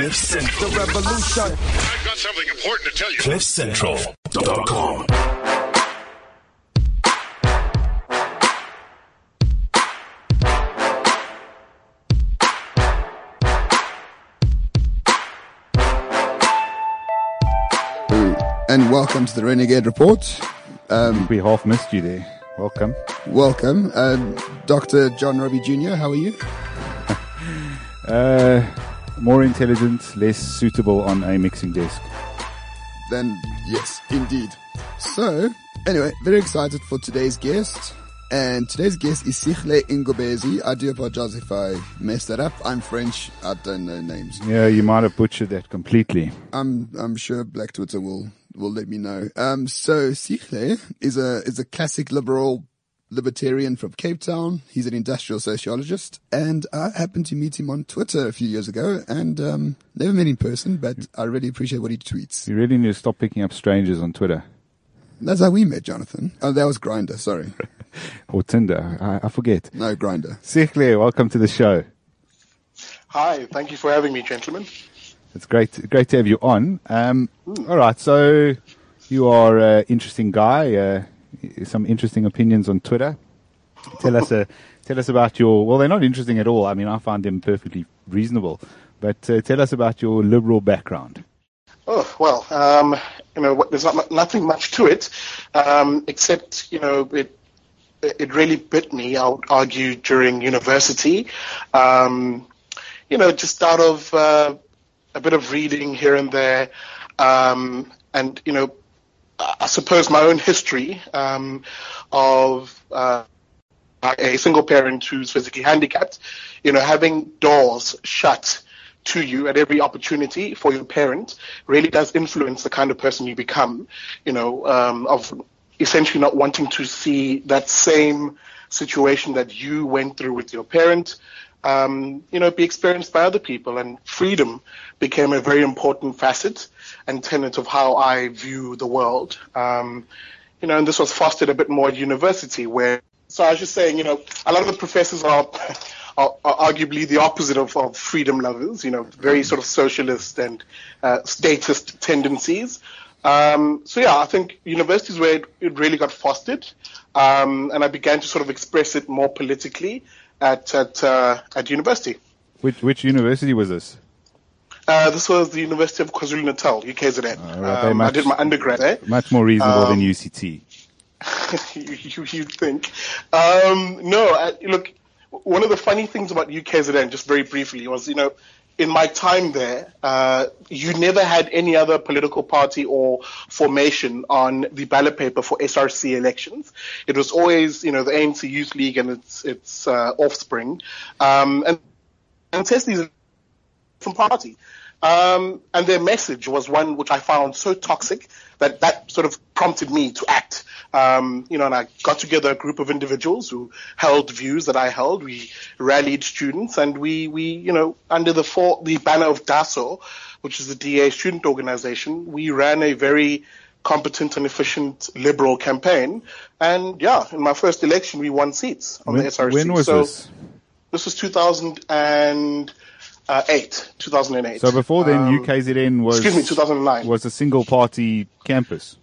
Cliff Central. The revolution. I've got something important to tell you. CliffCentral.com. and welcome to the Renegade Report. Um, We half missed you there. Welcome. welcome, uh, Dr. John Robbie Jr. How are you? Uh, more intelligent, less suitable on a mixing desk. Then, yes, indeed. So, anyway, very excited for today's guest. And today's guest is Sihle Ngobese. I do apologize if I messed that up. I'm French. I don't know names. Yeah, you might have butchered that completely. I'm I'm sure Black Twitter will will let me know. Um, so Sihle is a is a classic liberal libertarian from Cape Town. He's an industrial sociologist, and I happened to meet him on Twitter a few years ago, and um, never met in person, but I really appreciate what he tweets. You really need to stop picking up strangers on Twitter That's how we met, Jonathan. Oh, that was Grindr. Sorry, or Tinder. I, I forget. no Grindr. Sihle, welcome to the show. Hi, thank you for having me, gentlemen. It's great, great to have you on. Um, all right, so you are an interesting guy. Uh, some interesting opinions on Twitter. Tell us, uh, tell us about your. Well, they're not interesting at all. I mean, I find them perfectly reasonable. But uh, tell us about your liberal background. Oh well, um, you know, there's not nothing much to it, um, except you know, it it really bit me. I would argue during university, um, you know, just out of uh, a bit of reading here and there, um, and you know, I suppose my own history um, of uh, a single parent who's physically handicapped, you know, having doors shut to you at every opportunity for your parent really does influence the kind of person you become, you know, um, of essentially not wanting to see that same situation that you went through with your parent, um, you know, be experienced by other people. And freedom became a very important facet and tenet of how I view the world. Um, you know, and this was fostered a bit more at university where, so I was just saying, you know, a lot of the professors are, are, are arguably the opposite of, of freedom lovers, you know, very sort of socialist and uh, statist tendencies. Um, so yeah, I think universities where it, it really got fostered, um, and I began to sort of express it more politically at at, uh, at university. Which which university was this? Uh, this was the University of KwaZulu Natal, UKZN. Right, they um, I did my undergrad there. Much more reasonable Um, than UCT. you, you, you'd think. Um, no, I, look, one of the funny things about UKZN, just very briefly, was, you know, in my time there, uh, you never had any other political party or formation on the ballot paper for SRC elections. It was always, you know, the ANC Youth League and its, its uh, offspring. Um, and, and is a different party. Um, and their message was one which I found so toxic that that sort of prompted me to act. Um, you know, and I got together a group of individuals who held views that I held. We rallied students, and we, we, you know, under the for, the banner of DASO, which is the DA student organization, we ran a very competent and efficient liberal campaign. And yeah, in my first election, we won seats on When, the SRC. when was so this? this was 2008, 2008. So before then, Um, UKZN was excuse me, 2009. was a single party campus.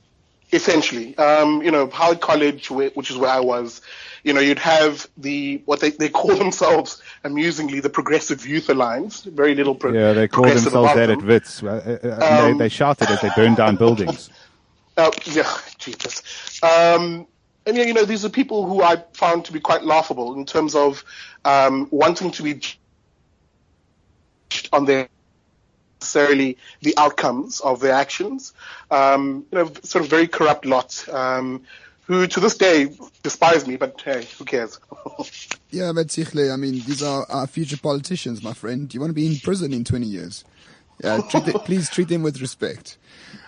essentially, um, you know, Howard College, which is where I was, you know, you'd have the what they, they call themselves amusingly the Progressive Youth Alliance. Very little. Pro- Yeah, they called progressive themselves that at them. Wits. Uh, uh, uh, Um, they, they shouted as they burned down buildings. Uh, yeah, Jesus. Um, and yeah, you know, these are people who I found to be quite laughable in terms of um, wanting to be on their necessarily the outcomes of their actions. Um, you know, sort of very corrupt lot. Um, who to this day despise me, but hey, who cares? Yeah, but Sihle, I mean, these are our future politicians, my friend. You want to be in prison in 20 years. Yeah, treat please treat them with respect.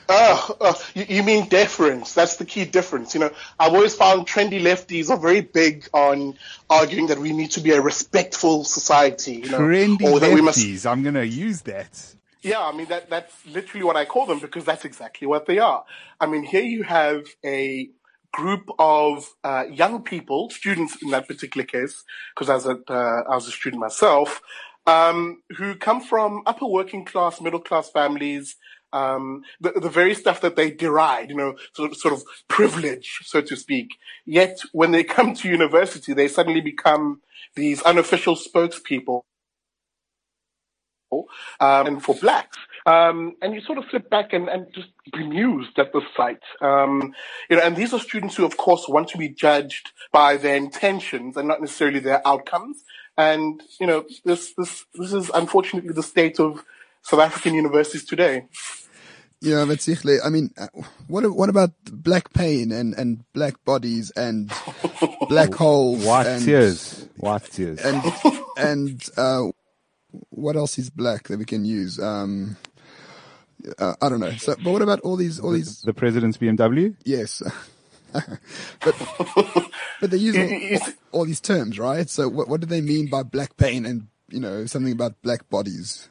Oh, oh, you, you mean deference? That's the key difference. You know, I've always found trendy lefties are very big on arguing that we need to be a respectful society. You know, Trendy or that we must. I'm going to use that. Yeah, I mean that that's literally what I call them because that's exactly what they are. I mean, here you have a group of uh, young people, students in that particular case, because as a uh, I was a student myself, um, who come from upper working class, middle class families, um, the, the very stuff that they deride, you know, sort of, sort of privilege, so to speak. Yet when they come to university, they suddenly become these unofficial spokespeople um, and for blacks. Um, and you sort of sit back and, and just bemused at the sight. Um, you know, and these are students who, of course, want to be judged by their intentions and not necessarily their outcomes. And you know, this this this is unfortunately the state of South African universities today. Yeah, but Sihle, I mean, uh, what what about black pain and, and black bodies and black holes? White and, tears. White tears. And and uh, what else is black that we can use? Um, uh, I don't know. So, but what about all these all these? the president's BMW? Yes, but but they use all, all, these terms, right? So what what do they mean by black pain and you know something about black bodies?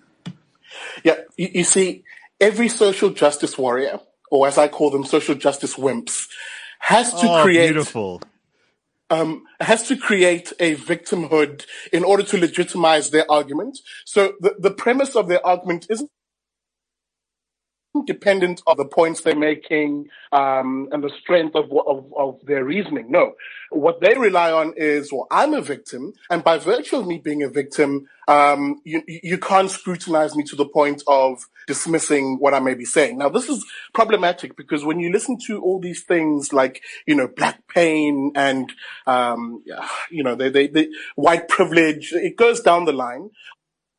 Yeah, you, you see, every social justice warrior, or as I call them, social justice wimps, has to oh, create beautiful. Um, has to create a victimhood in order to legitimize their argument. So the, the premise of their argument isn't dependent on the points they're making um, and the strength of, of, of their reasoning. No, what they rely on is, well, I'm a victim, and by virtue of me being a victim, um, you, you can't scrutinize me to the point of dismissing what I may be saying. Now, this is problematic because when you listen to all these things like, you know, black pain and, um, you know, they, they, they, white privilege, it goes down the line.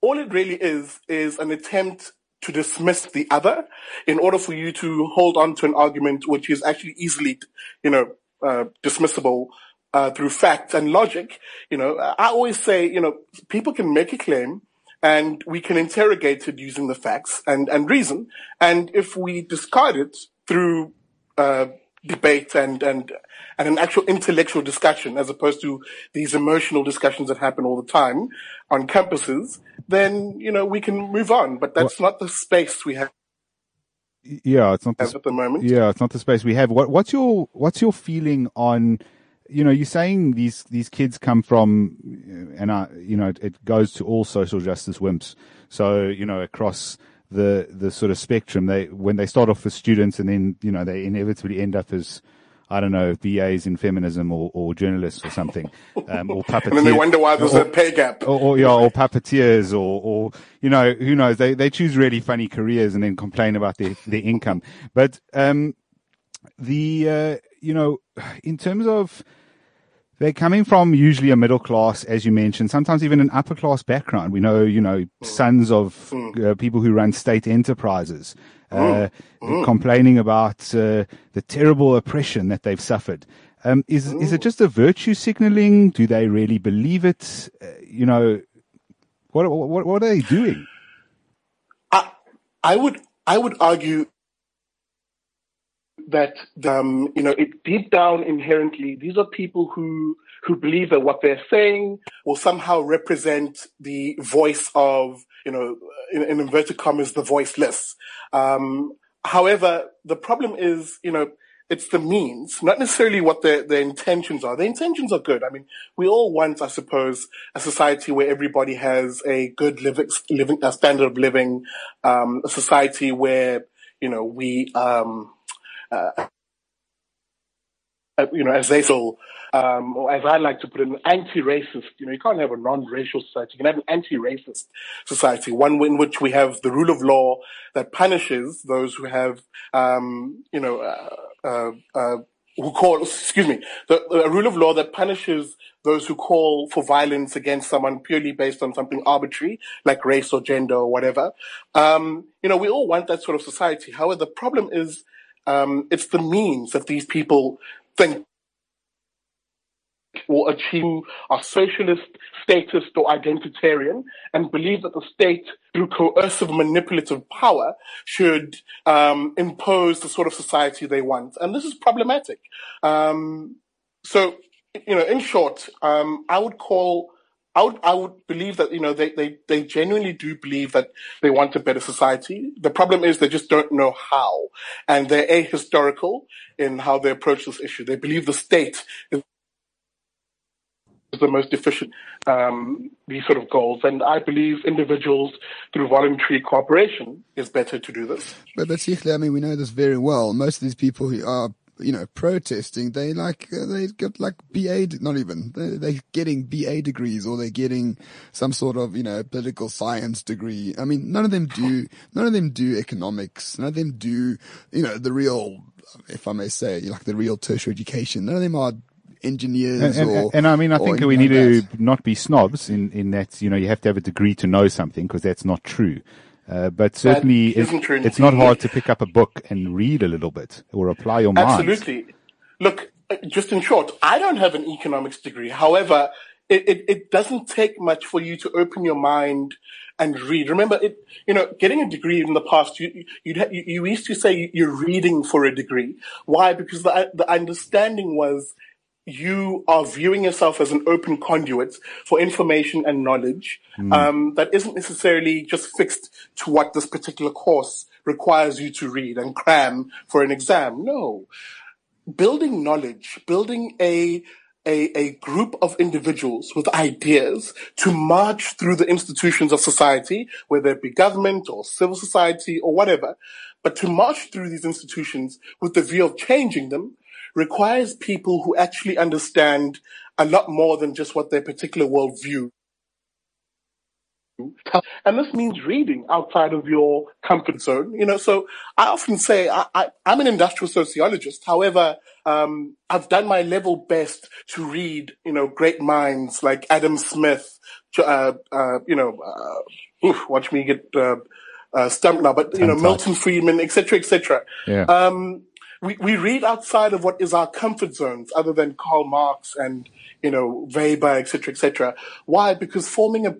All it really is, is an attempt to dismiss the other in order for you to hold on to an argument which is actually easily, you know, uh, dismissible uh, through fact and logic. You know, I always say, you know, people can make a claim and we can interrogate it using the facts and, and reason. And if we discard it through uh, debate and, and, and an actual intellectual discussion as opposed to these emotional discussions that happen all the time on campuses, then, you know, we can move on. But that's not the space we have. Yeah, it's not the, at the moment. Yeah, it's not the space we have. What, what's your, what's your feeling on, you know, you're saying these, these kids come from, and I, you know, it, it goes to all social justice wimps. So, you know, across, the the sort of spectrum. They when they start off as students and then you know they inevitably end up as I don't know BAs in feminism or, or journalists or something, um, or puppeteers. and then they wonder why there's or, a pay gap. Or, or, yeah, or puppeteers, or or you know who knows? They they choose really funny careers and then complain about their their income. But um, the uh, you know in terms of they're coming from usually a middle class, as you mentioned, sometimes even an upper class background. We know, you know, sons of uh, people who run state enterprises, uh, complaining about uh, the terrible oppression that they've suffered. Um, is is it just a virtue signaling? Do they really believe it? Uh, you know, what what what are they doing? I I would I would argue that um, you know it deep down inherently these are people who who believe that what they're saying will somehow represent the voice of you know in, in inverted commas the voiceless um, however the problem is you know it's the means, not necessarily what their, their intentions are. The intentions are good. I mean, we all want, I suppose, a society where everybody has a good living, living a standard of living, um, a society where, you know, we, um, uh, uh, you know, as they so, um, or as I like to put it, an anti-racist. You know, you can't have a non-racial society. You can have an anti-racist society, one in which we have the rule of law that punishes those who have, um, you know, uh, uh, uh who call, excuse me, the, the rule of law that punishes those who call for violence against someone purely based on something arbitrary, like race or gender or whatever. Um, you know, we all want that sort of society. However, the problem is um, it's the means that these people think will achieve a socialist, statist, or identitarian, and believe that the state, through coercive, manipulative power, should um, impose the sort of society they want. And this is problematic. Um, so, you know, in short, um, I would call I would, I would believe that, you know, they, they, they genuinely do believe that they want a better society. The problem is they just don't know how. And they're ahistorical in how they approach this issue. They believe the state is the most efficient um, these sort of goals. And I believe individuals through voluntary cooperation is better to do this. But, but Sihle, I mean, we know this very well. Most of these people who are you know, protesting, they like, uh, they get like BA, not even, they're, they're, getting BA degrees or they're getting some sort of, you know, political science degree. I mean, none of them do, none of them do economics. None of them do, you know, the real, if I may say, like the real tertiary education. None of them are engineers and, or, and, I mean, I think we like need to not be snobs in, in that, you know, you have to have a degree to know something because that's not true. Uh, but certainly it's, it's not hard to pick up a book and read a little bit or apply your mind. Absolutely. Look, uh, just in short, I don't have an economics degree. However, it, it, it doesn't take much for you to open your mind and read. Remember, it, you know, getting a degree in the past, you, you'd ha- you, you used to say you're reading for a degree. Why? Because the, the understanding was you are viewing yourself as an open conduit for information and knowledge um, that isn't necessarily just fixed to what this particular course requires you to read and cram for an exam. No, building knowledge, building a a, a group of individuals with ideas to march through the institutions of society, whether it be government or civil society or whatever, but to march through these institutions with the view of changing them requires people who actually understand a lot more than just what their particular worldview. And this means reading outside of your comfort zone. You know, so I often say I, I, I'm an industrial sociologist. However, um, I've done my level best to read, you know, great minds like Adam Smith, uh, uh, you know, uh, oof, watch me get uh, uh, stumped now, but you know. Milton Friedman, etc., etc. Yeah. Um, we, we read outside of what is our comfort zones, other than Karl Marx and you know Weber, etc., etc. Why? Because forming a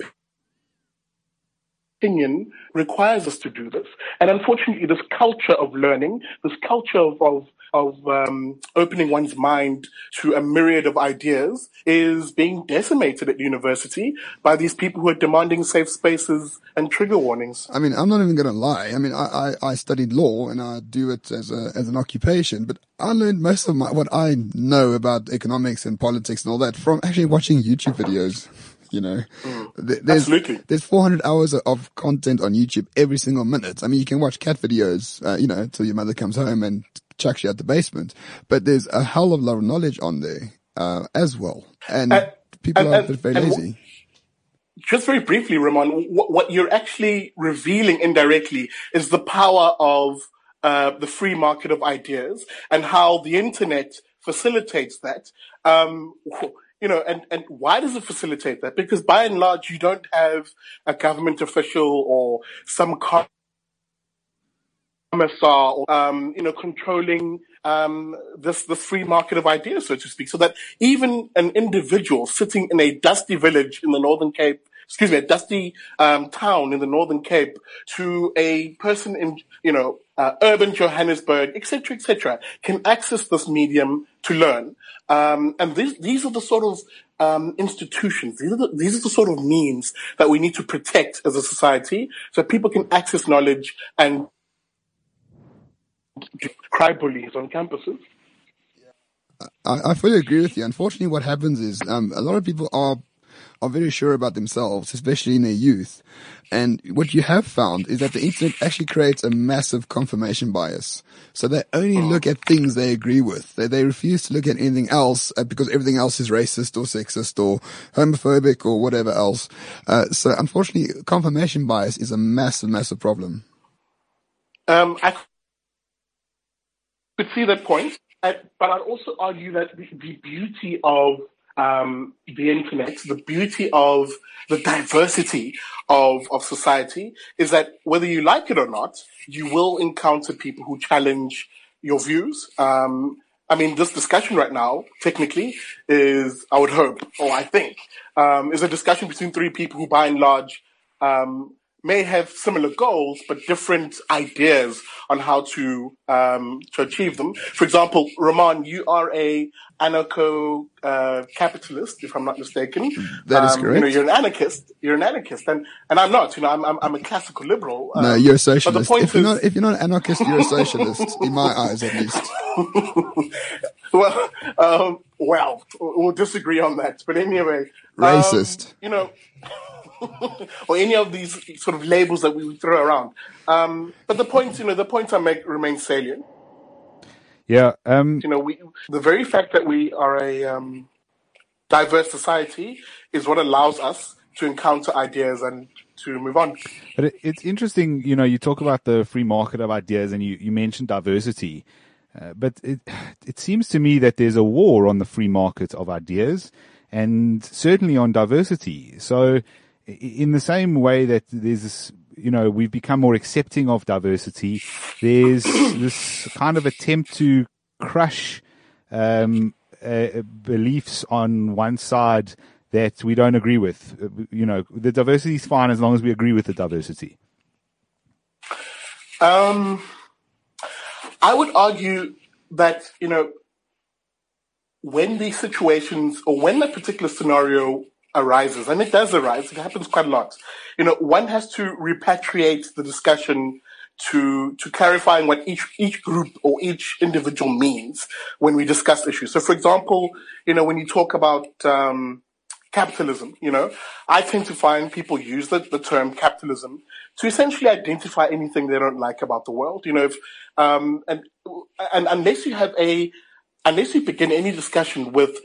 opinion requires us to do this. And unfortunately, this culture of learning, this culture of, of, of um, opening one's mind to a myriad of ideas is being decimated at university by these people who are demanding safe spaces and trigger warnings. I mean, I'm not even going to lie. I mean, I, I, I studied law and I do it as a, as an occupation, but I learned most of my, what I know about economics and politics and all that from actually watching YouTube videos. You know, There- there's, Absolutely. there's 400 hours of content on YouTube every single minute. I mean, you can watch cat videos, uh, you know, till your mother comes home and chucks you out the basement, but there's a hell of a lot of knowledge on there, uh, as well. And And- people and- are and- very lazy. just very briefly, Ramon, what, what you're actually revealing indirectly is the power of uh, the free market of ideas and how the internet facilitates that. Um, you know, and, and why does it facilitate that? Because by and large, you don't have a government official or some commissar, or, um, you know, controlling um, this this free market of ideas, so to speak, so that even an individual sitting in a dusty village in the Northern Cape, excuse me, a dusty um, town in the Northern Cape, to a person in you know uh, urban Johannesburg, etc., etc., can access this medium to learn. Um, and these these are the sort of um, institutions. These are the, these are the sort of means that we need to protect as a society, so people can access knowledge and cry bullies on campuses. I, I fully agree with you. Unfortunately, what happens is um, a lot of people are are very sure about themselves, especially in their youth. And what you have found is that the internet actually creates a massive confirmation bias. So they only look at things they agree with. They, they refuse to look at anything else uh, because everything else is racist or sexist or homophobic or whatever else. Uh, so unfortunately, confirmation bias is a massive, massive problem. Um, I could see that point, uh, but I'd also argue that the, the beauty of um, the internet, the beauty of the diversity of, of society is that whether you like it or not, you will encounter people who challenge your views. Um, I mean, this discussion right now, technically, is, I would hope, or I think, um, is a discussion between three people who by and large, um, may have similar goals, but different ideas on how to um, to achieve them. For example, Roman, you are a anarcho uh, capitalist, if I'm not mistaken. That is Um, You know, correct. you're an anarchist. You're an anarchist, and and I'm not. You know, I'm I'm, I'm a classical liberal. No, Um, you're a but the socialist. point If you're not, if you're not an anarchist, you're a socialist, in my eyes at least. well, um, well, we'll disagree on that. But anyway, um, Racist. you know, or any of these sort of labels that we throw around. Um, but the point, you know, the point I make remains salient. Yeah. Um, You know, we the very fact that we are a um, diverse society is what allows us to encounter ideas and to move on. But it, it's interesting, you know, you talk about the free market of ideas and you, you mentioned diversity. Uh, but it, it seems to me that there's a war on the free market of ideas and certainly on diversity. So in the same way that there's this, you know, we've become more accepting of diversity, there's this kind of attempt to crush, um, uh, beliefs on one side that we don't agree with. You know, the diversity is fine as long as we agree with the diversity. Um, I would argue that you know when these situations or when that particular scenario arises, and it does arise, it happens quite a lot. You know, one has to repatriate the discussion to to clarifying what each each group or each individual means when we discuss issues. So, for example, you know, when you talk about um, capitalism, you know, I tend to find people use the, the term capitalism to essentially identify anything they don't like about the world. You know, if, um, and, and unless you have a, unless you begin any discussion with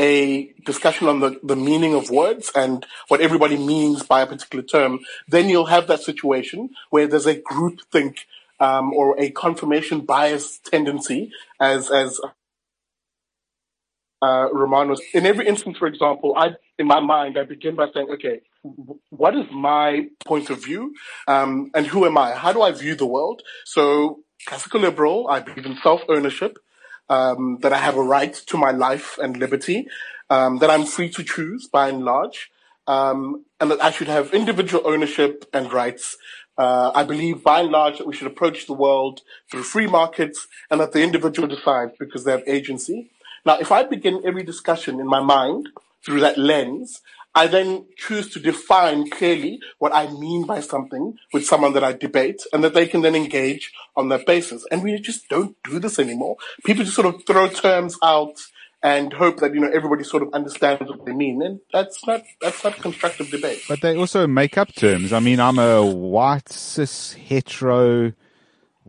a discussion on the, the meaning of words and what everybody means by a particular term, then you'll have that situation where there's a group think um, or a confirmation bias tendency as as uh, Roman was. In every instance, for example, I, in my mind, I begin by saying, okay, what is my point of view, um, and who am I? How do I view the world? So, classical liberal, I believe in self-ownership, um, that I have a right to my life and liberty, um, that I'm free to choose by and large, um, and that I should have individual ownership and rights. Uh, I believe by and large that we should approach the world through free markets and that the individual decides because they have agency. Now, if I begin every discussion in my mind through that lens, I then choose to define clearly what I mean by something with someone that I debate and that they can then engage on that basis. And we just don't do this anymore. People just sort of throw terms out and hope that, you know, everybody sort of understands what they mean. And that's not, that's not constructive debate. But they also make up terms. I mean, I'm a white cis hetero.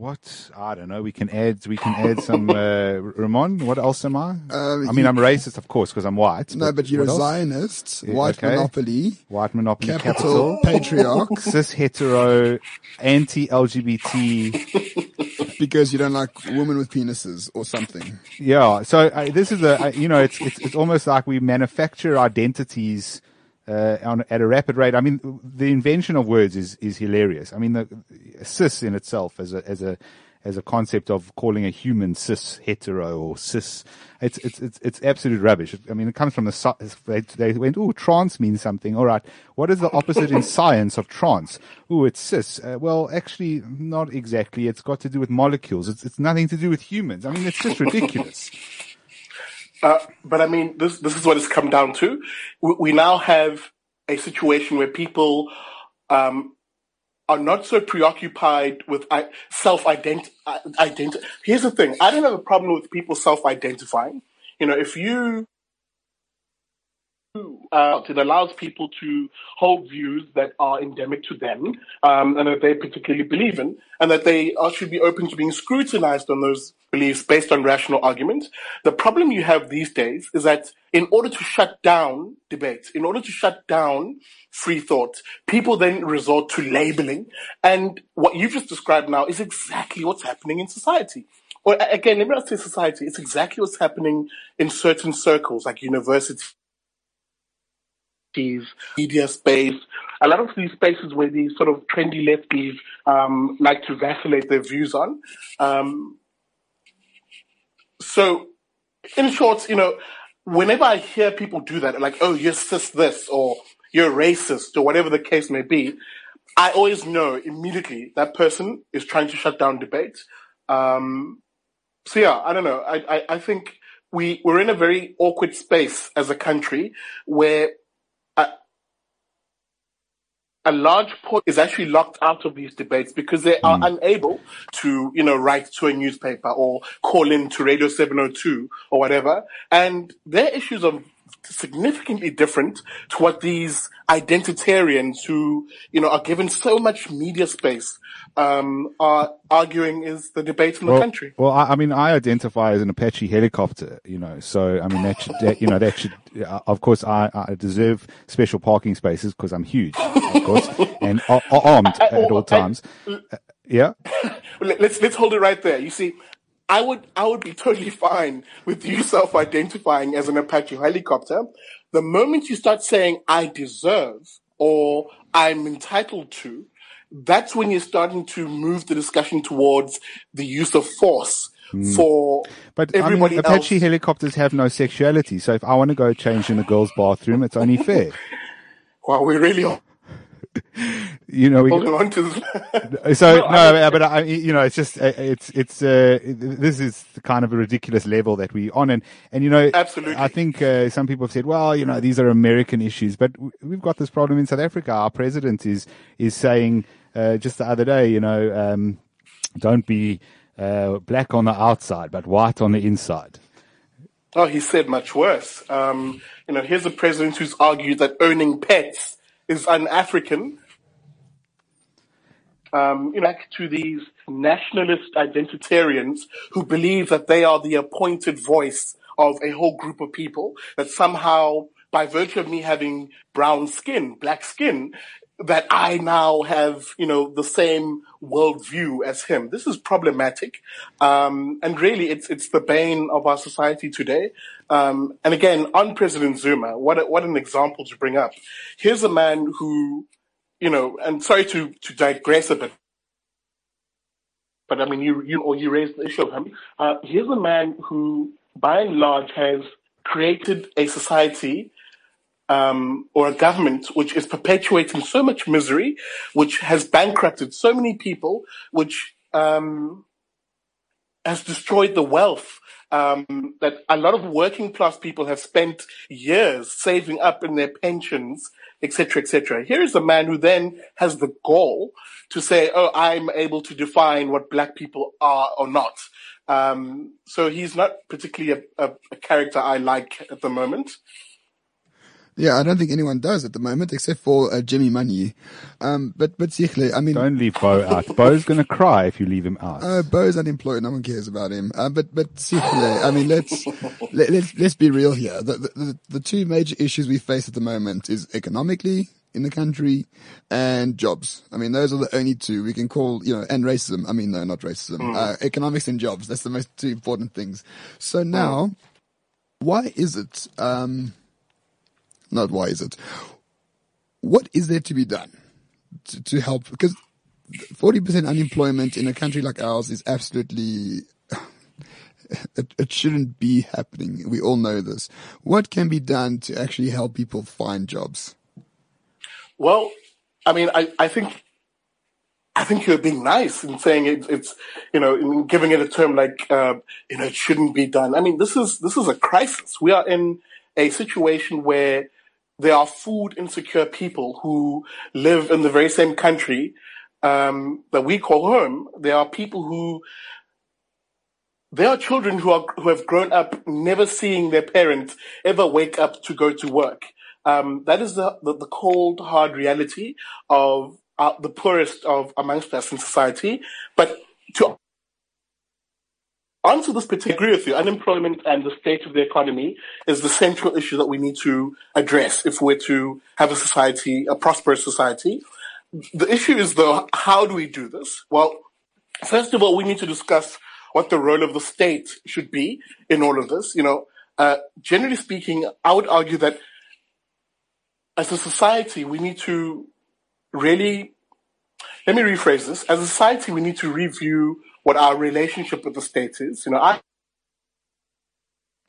What I don't know. We can add. We can add some. Uh, Ramon, what else am I? Um, I mean, I'm racist, of course, because I'm white. No, but you're a? Zionist, Yeah, white okay. monopoly, White monopoly capital, capital. patriarch, cis hetero, anti LGBT. because you don't like women with penises or something. Yeah. So uh, this is a, uh, you know, it's, it's, it's almost like we manufacture identities, uh, on, at a rapid rate. I mean, the invention of words is, is hilarious. I mean, the cis in itself as a, as a, as a concept of calling a human cis hetero or cis, it's, it's, it's, it's absolute rubbish. I mean, it comes from the, they, they went, oh, trans means something. All right. What is the opposite in science of trans? Oh, it's cis. Uh, well, actually, not exactly. It's got to do with molecules. It's, it's nothing to do with humans. I mean, it's just ridiculous. Uh, but I mean, this this is what it's come down to. We, we now have a situation where people um, are not so preoccupied with self-ident- uh, Here's the thing: I don't have a problem with people self-identifying. You know, if you uh, it allows people to hold views that are endemic to them um, and that they particularly believe in, and that they should be open to being scrutinized on those beliefs based on rational arguments. The problem you have these days is that in order to shut down debate, in order to shut down free thought, people then resort to labeling. And what you've just described now is exactly what's happening in society. Or again, let me not say society, it's exactly what's happening in certain circles like universities media space, a lot of these spaces where these sort of trendy lefties um, like to vacillate their views on. Um, so, in short, you know, whenever I hear people do that, like, oh, you're cis this, or you're racist, or whatever the case may be, I always know immediately that person is trying to shut down debate. Um, so yeah, I don't know. I, I, I think we, we're in a very awkward space as a country where a large part is actually locked out of these debates because they are hmm. unable to, you know, write to a newspaper or call in to Radio 702 or whatever. And their issues are significantly different to what these identitarians who, you know, are given so much media space, um, are arguing is the debate in the country. Well, I, I mean, I identify as an Apache helicopter, you know, so I mean, that should, that, you know, that should, uh, of course, I, I deserve special parking spaces because I'm huge, of course, and ar- armed at all times. Uh, yeah. Let's let's hold it right there. You see, I would I would be totally fine with you self-identifying as an Apache helicopter. The moment you start saying I deserve or I'm entitled to, that's when you're starting to move the discussion towards the use of force hmm. for But everybody I mean, Apache else. helicopters have no sexuality, so if I want to go change in a girl's bathroom, it's only fair. Wow, we really are You know, we, holding on to this. So no, but I, you know, it's just uh, it's it's uh, this is kind of a ridiculous level that we're on, and and you know, Absolutely. I think uh, some people have said, well, you know, these are American issues, but we've got this problem in South Africa. Our president is is saying uh, just the other day, you know, um, don't be uh, black on the outside, but white on the inside. Oh, he said much worse. Um, you know, here's a president who's argued that owning pets is an African, Um, you know, back to these nationalist identitarians who believe that they are the appointed voice of a whole group of people, that somehow, by virtue of me having brown skin, black skin, that I now have, you know, the same worldview as him. This is problematic. Um, and really it's, it's the bane of our society today. Um, and again, on President Zuma, what, a, what an example to bring up. Here's a man who, you know, and sorry to, to digress a bit, but I mean, you, you, or you raised the issue of him. Uh, here's a man who, by and large, has created a society um, or a government which is perpetuating so much misery, which has bankrupted so many people, which um, has destroyed the wealth um, that a lot of working class people have spent years saving up in their pensions, etc., etc. Here is a man who then has the gall to say, "Oh, I'm able to define what black people are or not." Um, so he's not particularly a, a, a character I like at the moment. Yeah, I don't think anyone does at the moment, except for uh, Jimmy Manyi. Um, but but Sihle, I mean, Don't leave Bo out. Bo's going to cry if you leave him out. Uh, Bo's unemployed. No one cares about him. Uh, but but Sihle, I mean, let's let, let's let's be real here. The, the the the two major issues we face at the moment is economically in the country and jobs. I mean, those are the only two we can call, you know, and racism. I mean, no, not racism. Uh, economics and jobs. That's the most two important things. So now, why is it? Um, not why is it? What is there to be done to, to help? Because 40% unemployment in a country like ours is absolutely, it, it shouldn't be happening. We all know this. What can be done to actually help people find jobs? Well, I mean, I, I think I think you're being nice in saying it, it's, you know, in giving it a term like, uh, you know, it shouldn't be done. I mean, this is, this is a crisis. We are in a situation where there are food insecure people who live in the very same country, um, that we call home. There are people who, there are children who are, who have grown up never seeing their parents ever wake up to go to work. Um, that is the, the, the cold, hard reality of uh, the poorest of amongst us in society. But to answer this particular, I agree with you. Unemployment and the state of the economy is the central issue that we need to address if we're to have a society, a prosperous society. The issue is though, how do we do this? Well, first of all, we need to discuss what the role of the state should be in all of this. You know, uh, generally speaking, I would argue that as a society, we need to really, let me rephrase this. As a society, we need to review what our relationship with the state is. You know, I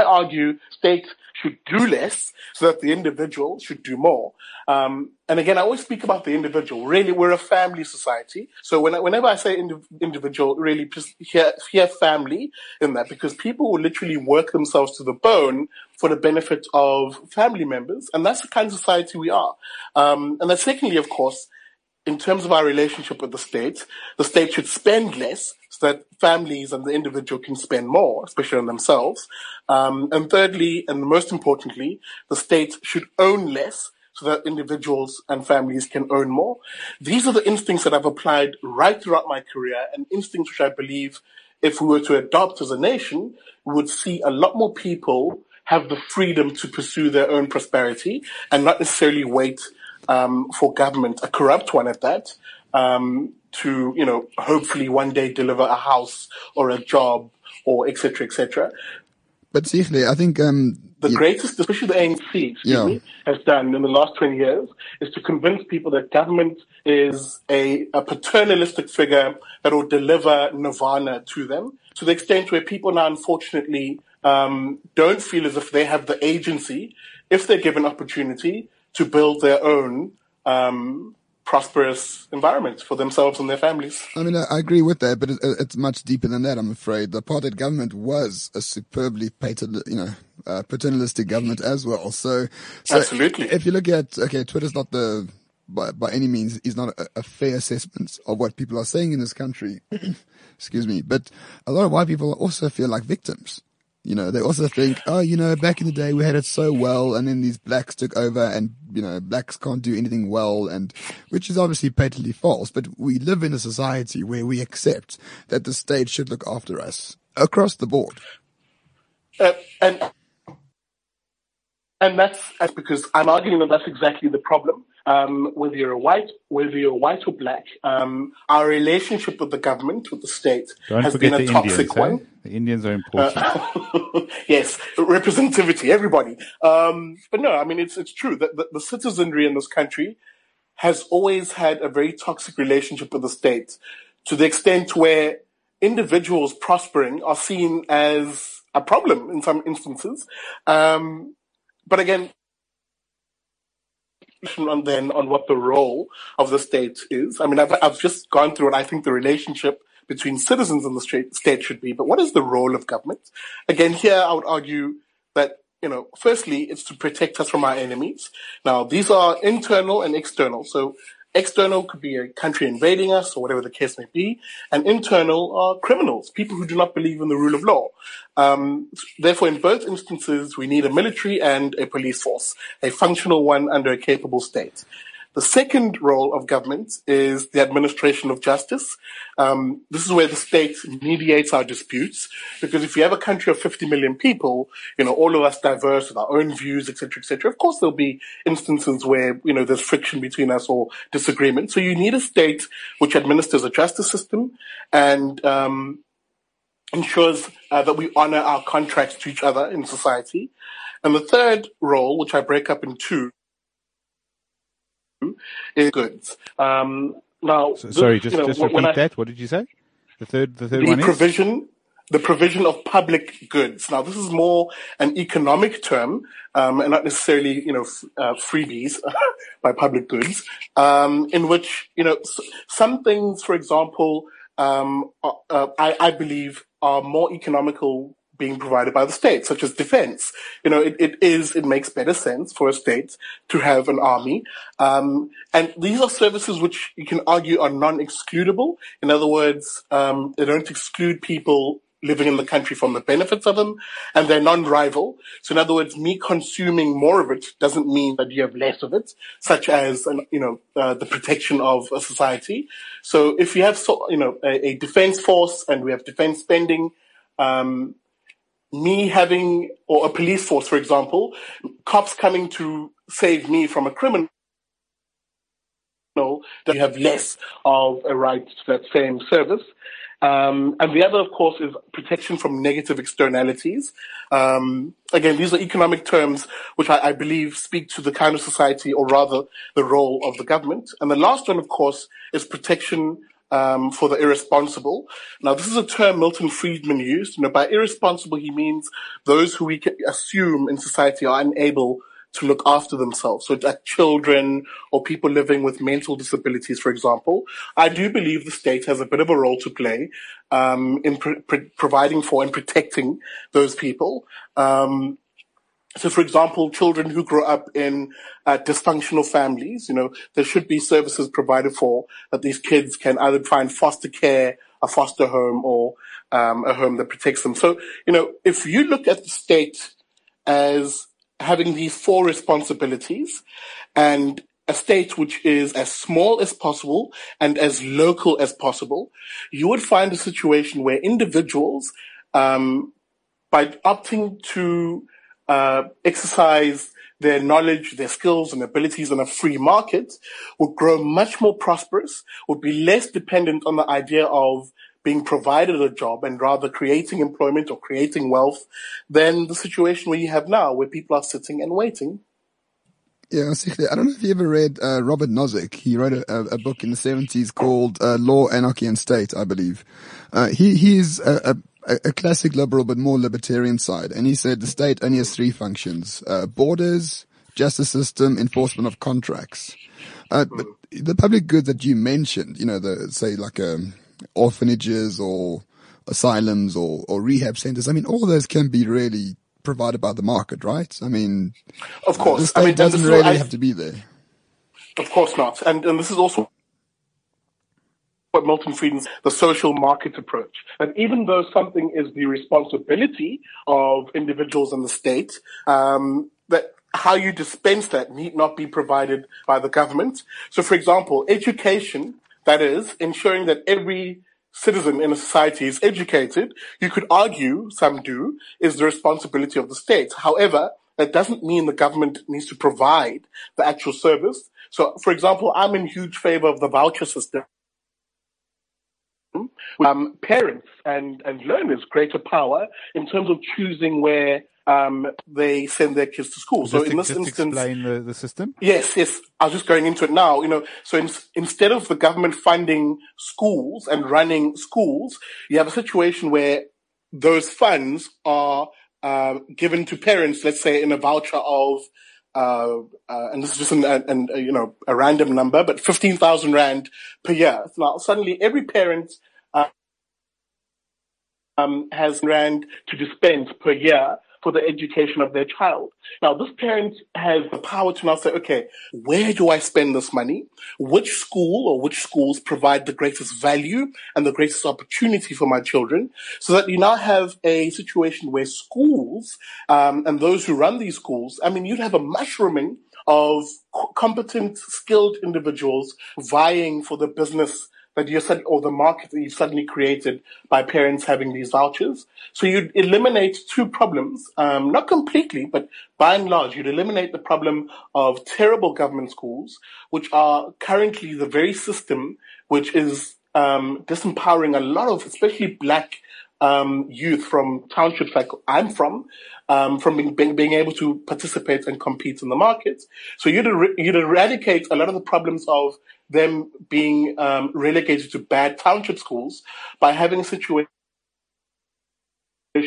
argue states should do less so that the individual should do more. Um, and again, I always speak about the individual. Really, we're a family society. So when whenever I say indi- individual, really just hear, hear family in that because people will literally work themselves to the bone for the benefit of family members. And that's the kind of society we are. Um, and then secondly, of course, in terms of our relationship with the state, the state should spend less so that families and the individual can spend more, especially on themselves. Um, and thirdly, and most importantly, the state should own less so that individuals and families can earn more. These are the instincts that I've applied right throughout my career and instincts which I believe if we were to adopt as a nation, we would see a lot more people have the freedom to pursue their own prosperity and not necessarily wait um, for government, a corrupt one at that, um, to you know hopefully one day deliver a house or a job or etc. etc. But seriously, I think um, the greatest, especially the ANC, yeah. me, has done in the last 20 years is to convince people that government is a, a paternalistic figure that will deliver nirvana to them to the extent where people now, unfortunately, um, don't feel as if they have the agency, if they're given opportunity, to build their own um, prosperous environment for themselves and their families. I mean, I, I agree with that, but it, it's much deeper than that. I'm afraid the apartheid government was a superbly patent, you know, uh, paternalistic government as well. So, so absolutely, if you look at okay, Twitter's not the by, by any means is not a, a fair assessment of what people are saying in this country. Excuse me, but a lot of white people also feel like victims. You know, they also think, oh, you know, back in the day we had it so well and then these blacks took over and, you know, blacks can't do anything well and, which is obviously patently false, but we live in a society where we accept that the state should look after us across the board. Uh, and, and that's, because I'm arguing that that's exactly the problem um, whether you're a white, whether you're white or black, um, our relationship with the government, with the state, Don't has been a toxic Indians, one. eh? The Indians are important. Uh, yes, representativity, everybody. Um, but no, I mean it's it's true that the, the citizenry in this country has always had a very toxic relationship with the state, to the extent where individuals prospering are seen as a problem in some instances. Um, but again, on then on what the role of the state is. I mean, I've, I've just gone through it. I think the relationship between citizens and the state should be, but what is the role of government? Again, here I would argue that, you know, firstly, it's to protect us from our enemies. Now, these are internal and external. So External could be a country invading us or whatever the case may be. And internal are criminals, people who do not believe in the rule of law. Um, therefore, in both instances, we need a military and a police force, a functional one under a capable state. The second role of government is the administration of justice. Um, this is where the state mediates our disputes, because if you have a country of 50 million people, you know, all of us diverse with our own views, etc., etc., of course there'll be instances where, you know, there's friction between us or disagreement. So you need a state which administers a justice system and, um, ensures uh, that we honor our contracts to each other in society. And the third role, which I break up in two, is goods. Um, now, So- sorry, just, you know, just repeat I- that. What did you say? The third, the third the one is? provision the provision of public goods. Now, this is more an economic term, um, and not necessarily, you know, f- uh, freebies by public goods, um, in which, you know, s- some things, for example, um, uh, uh, I, I believe are more economical being provided by the state, such as defense. You know, it, it is, it makes better sense for a state to have an army. Um, and these are services which you can argue are non-excludable. In other words, um, they don't exclude people living in the country from the benefits of them, and they're non-rival. So in other words, me consuming more of it doesn't mean that you have less of it, such as, you know, uh, the protection of a society. So if you have, so, you know, a, a defense force and we have defense spending, um, me having, or a police force, for example, cops coming to save me from a criminal, that you have less of a right to that same service. Um, and the other, of course, is protection from negative externalities. Um, again, these are economic terms which I, I, believe speak to the kind of society, or rather, the role of the government. And the last one, of course, is protection um, for the irresponsible. Now, this is a term Milton Friedman used. You know, by irresponsible, he means those who we assume in society are unable to look after themselves. So like children or people living with mental disabilities, for example, I do believe the state has a bit of a role to play um, in pr- pr- providing for and protecting those people. Um, so, for example, children who grow up in uh, dysfunctional families, you know, there should be services provided for that these kids can either find foster care, a foster home, or um, a home that protects them. So, you know, if you look at the state as having these four responsibilities and a state which is as small as possible and as local as possible, you would find a situation where individuals, um, by opting to uh, exercise their knowledge, their skills and abilities in a free market would grow much more prosperous, would be less dependent on the idea of being provided a job and rather creating employment or creating wealth than the situation you have now, where people are sitting and waiting. Yeah, I don't know if you ever read uh, Robert Nozick. He wrote a, a, book in the 70s called uh, Law, Anarchy and State, I believe. Uh, he, he's a, a, a, classic liberal, but more libertarian side. And he said the state only has three functions, uh, borders, justice system, enforcement of contracts. Uh, but the public goods that you mentioned, you know, the, say like, um, orphanages or asylums or, or rehab centers. I mean, all those can be really provided by the market, right? I mean, of course, the state I mean, doesn't really I, have to be there. Of course not, and and this is also what Milton Friedman's the social market approach. And even though something is the responsibility of individuals and the state, um, that how you dispense that need not be provided by the government. So, for example, education that is, ensuring that every citizen in a society is educated, you could argue, some do, is the responsibility of the state. However, that doesn't mean the government needs to provide the actual service. So, for example, I'm in huge favor of the voucher system. Um, parents and, and learners greater power in terms of choosing where um, they send their kids to school. Just so in this instance, explain the, the system. Yes, yes. I was just going into it now. You know, so in, instead of the government funding schools and running schools, you have a situation where those funds are uh, given to parents. Let's say in a voucher of. Uh, uh, and this is just an, an, an, you know a random number, but fifteen thousand rand per year. Now suddenly every parent uh, um, has rand to dispense per year for the education of their child. Now, this parent has the power to now say, okay, where do I spend this money? Which school or which schools provide the greatest value and the greatest opportunity for my children? So that you now have a situation where schools um, and those who run these schools, I mean, you'd have a mushrooming of competent, skilled individuals vying for the business that you said, or the market that you've suddenly created by parents having these vouchers. So you'd eliminate two problems, um, not completely, but by and large, you'd eliminate the problem of terrible government schools, which are currently the very system which is um, disempowering a lot of, especially black um, youth from townships like I'm from, um, from being, being, being, able to participate and compete in the market. So you'd, er- you'd eradicate a lot of the problems of them being um, relegated to bad township schools by having a situation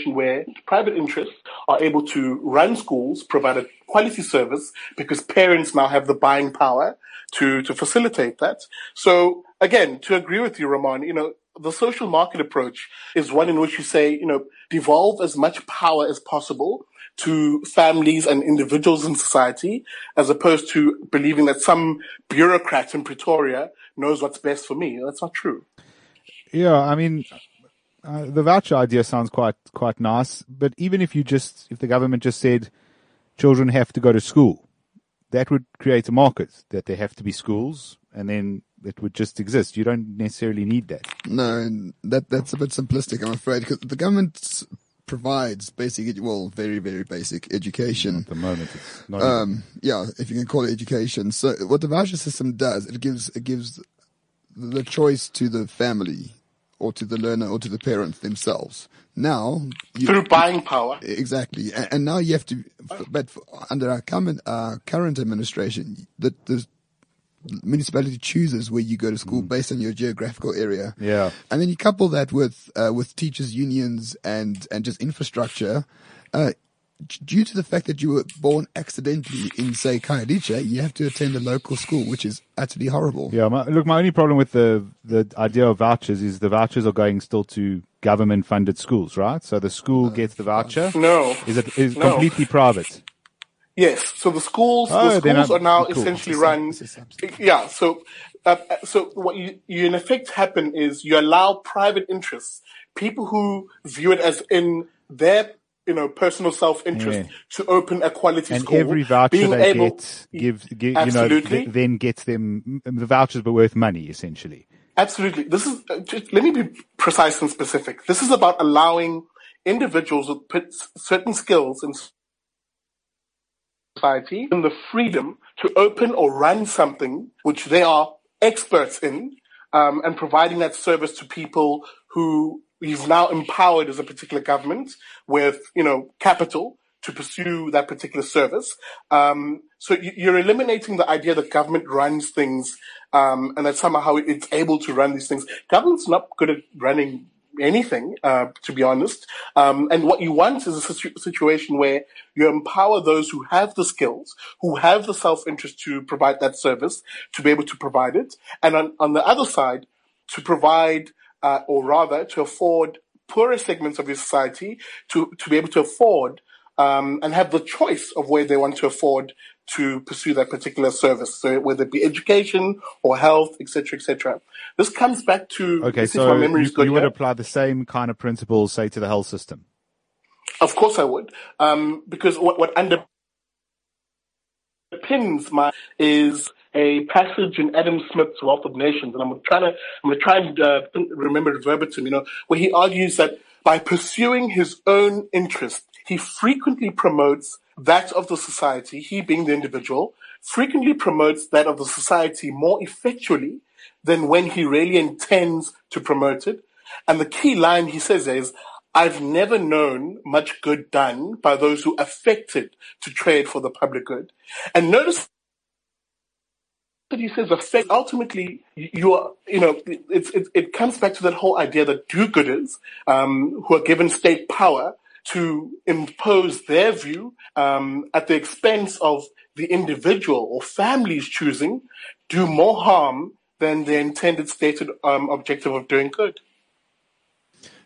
where private interests are able to run schools, provide a quality service, because parents now have the buying power to, to facilitate that. So again, to agree with you, Ramon, you know, the social market approach is one in which you say, you know, devolve as much power as possible to families and individuals in society, as opposed to believing that some bureaucrat in Pretoria knows what's best for me. That's not true. Yeah, I mean, uh, the voucher idea sounds quite quite nice, but even if you just if the government just said children have to go to school, that would create a market that there have to be schools, and then it would just exist. You don't necessarily need that. No, that that's a bit simplistic, I'm afraid, because the government provides basic, well, very, very basic education. At the moment, it's not. Um, yeah, if you can call it education. So what the voucher system does, it gives, it gives the choice to the family or to the learner or to the parents themselves. Now, you, through buying power. Exactly. And, and, now you have to, but under our current, uh, current administration, the, the municipality chooses where you go to school mm. based on your geographical area. Yeah. And then you couple that with, uh, with teachers unions and, and just infrastructure, uh, due to the fact that you were born accidentally in, say, Khayelitsha, you have to attend a local school, which is utterly horrible. Yeah. My, look, my only problem with the, the idea of vouchers is the vouchers are going still to government funded schools, right? So the school gets the voucher. No. Is it is no. completely private? Yes. So the schools, Oh, the schools are now cool. essentially run. This is something. Yeah. So, uh, so what you, you in effect happen is you allow private interests, people who view it as in their you know personal self-interest, Yeah. to open a quality And school. every voucher being they able, get gives, gi- you know, th- then gets them the vouchers, but worth money essentially. Absolutely. This is, uh, just, let me be precise and specific. This is about allowing individuals with certain skills in society and the freedom to open or run something which they are experts in, um, and providing that service to people who you've now empowered as a particular government with, you know, capital to pursue that particular service. Um, so you- you're eliminating the idea that government runs things, um, and that somehow it's able to run these things. Government's not good at running anything, uh, to be honest. Um, and what you want is a situ- situation where you empower those who have the skills, who have the self-interest to provide that service, to be able to provide it. And on, on the other side, to provide, uh, or rather to afford poorer segments of your society to, to be able to afford um, and have the choice of where they want to afford to pursue that particular service. So whether it be education or health, etc., etc. This comes back to Okay, so my memory you, is good you would apply the same kind of principles, say, to the health system. Of course, I would, um, because what what underpins my is a passage in Adam Smith's Wealth of Nations, and I'm trying to I'm going to try and uh, remember it verbatim. You know, where he argues that by pursuing his own interest, he frequently promotes that of the society. He being the individual, frequently promotes that of the society more effectually than when he really intends to promote it. And the key line he says is, I've never known much good done by those who affected to trade for the public good. And notice that he says affect, ultimately you are, you know, it's, it, it comes back to that whole idea that do-gooders, um, who are given state power to impose their view, um, at the expense of the individual or families choosing, do more harm than the intended stated, um, objective of doing good.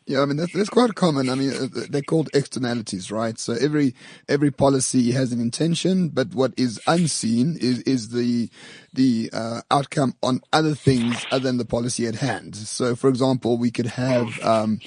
Yeah, I mean that's, that's quite common. I mean uh, they're called externalities, right? So every every policy has an intention, but what is unseen is is the the uh, outcome on other things other than the policy at hand. So, for example, we could have. Um,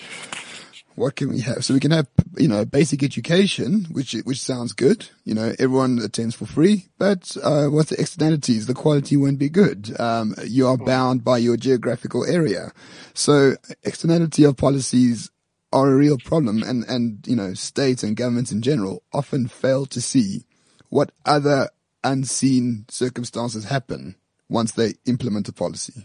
what can we have? So we can have, you know, basic education, which which sounds good. You know, everyone attends for free, but uh, what's the externalities? The quality won't be good. Um, you are bound by your geographical area, so externality of policies are a real problem, and and you know, states and governments in general often fail to see what other unseen circumstances happen once they implement a policy.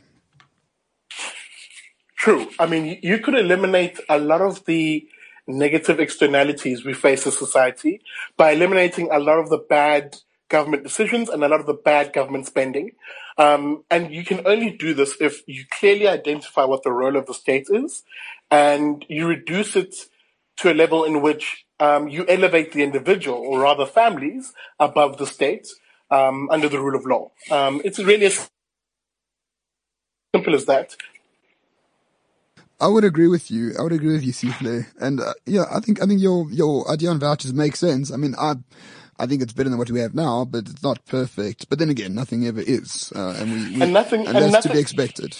True. I mean, you could eliminate a lot of the negative externalities we face as society by eliminating a lot of the bad government decisions and a lot of the bad government spending. Um, and you can only do this if you clearly identify what the role of the state is and you reduce it to a level in which um, you elevate the individual or rather families above the state um, under the rule of law. Um, it's really as simple as that. I would agree with you. I would agree with you, Sihle. And uh, yeah, I think I think your your idea on vouchers makes sense. I mean, I I think it's better than what we have now, but it's not perfect. But then again, nothing ever is, uh, and we, we And nothing- and and that's to be expected.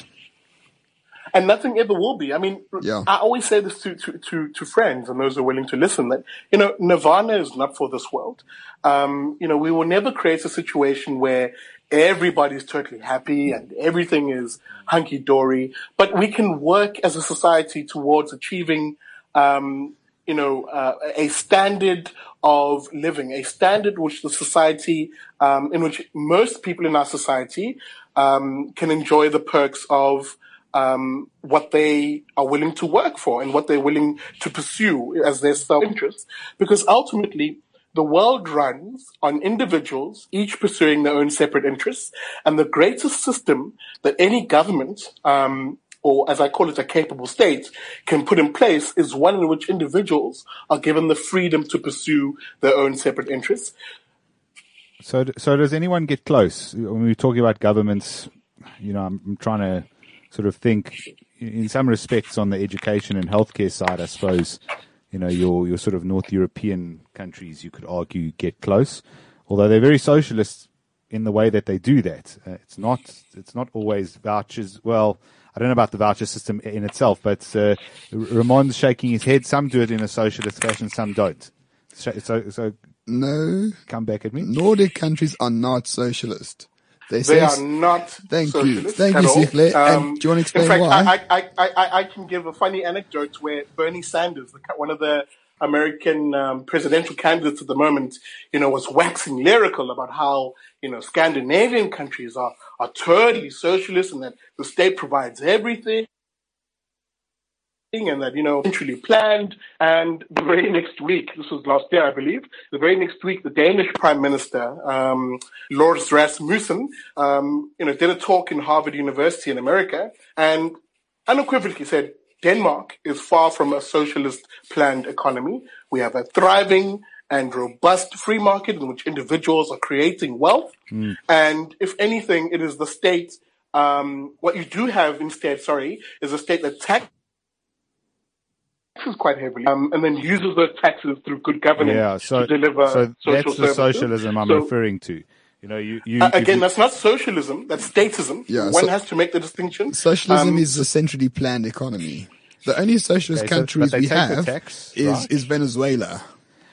and nothing ever will be. I mean, Yeah. I always say this to, to, to, to friends and those who are willing to listen that, you know, Nirvana is not for this world. Um, you know, we will never create a situation where everybody's totally happy and everything is hunky dory, but we can work as a society towards achieving, um, you know, uh, a standard of living, a standard which the society, um, in which most people in our society, um, can enjoy the perks of, um, what they are willing to work for and what they're willing to pursue as their self-interest. Because ultimately, the world runs on individuals, each pursuing their own separate interests, and the greatest system that any government, um, or as I call it, a capable state, can put in place is one in which individuals are given the freedom to pursue their own separate interests. So, so does anyone get close when we're talking about governments? You know, I'm, I'm trying to sort of think in in some respects on the education and healthcare side. I suppose you know your your sort of North European countries, you could argue, get close. although they're very socialist in the way that they do that. Uh, it's not it's not always vouchers. Well, I don't know about the voucher system in itself, but uh, Ramon's shaking his head. Some do it in a socialist fashion, some don't. So, so, so No, come back at me. Nordic countries are not socialist. They, They are not Thank you. Thank at you. And do you wanna explain in fact, why? I, I, I, I, I can give a funny anecdote where Bernie Sanders, one of the American um, presidential candidates at the moment, you know, was waxing lyrical about how you know Scandinavian countries are are totally socialist and that the state provides everything and that, you know, centrally planned. And the very next week, this was last year, I believe, the very next week, the Danish Prime Minister, um, Lars Rasmussen, um, you know, did a talk in Harvard University in America and unequivocally said, Denmark is far from a socialist planned economy. We have a thriving and robust free market in which individuals are creating wealth. And if anything, it is the state, um, what you do have instead, sorry, is a state that tax taxes quite heavily, um, and then uses those taxes through good governance Yeah, so to deliver so social that's the socialism I'm So, referring to. You know, you, you uh, again, you- that's not socialism. That's statism. Yeah, One so- has to make the distinction. Socialism Um, is a centrally planned economy. The only socialist Okay, so- countries we have tax, is, right? is Venezuela,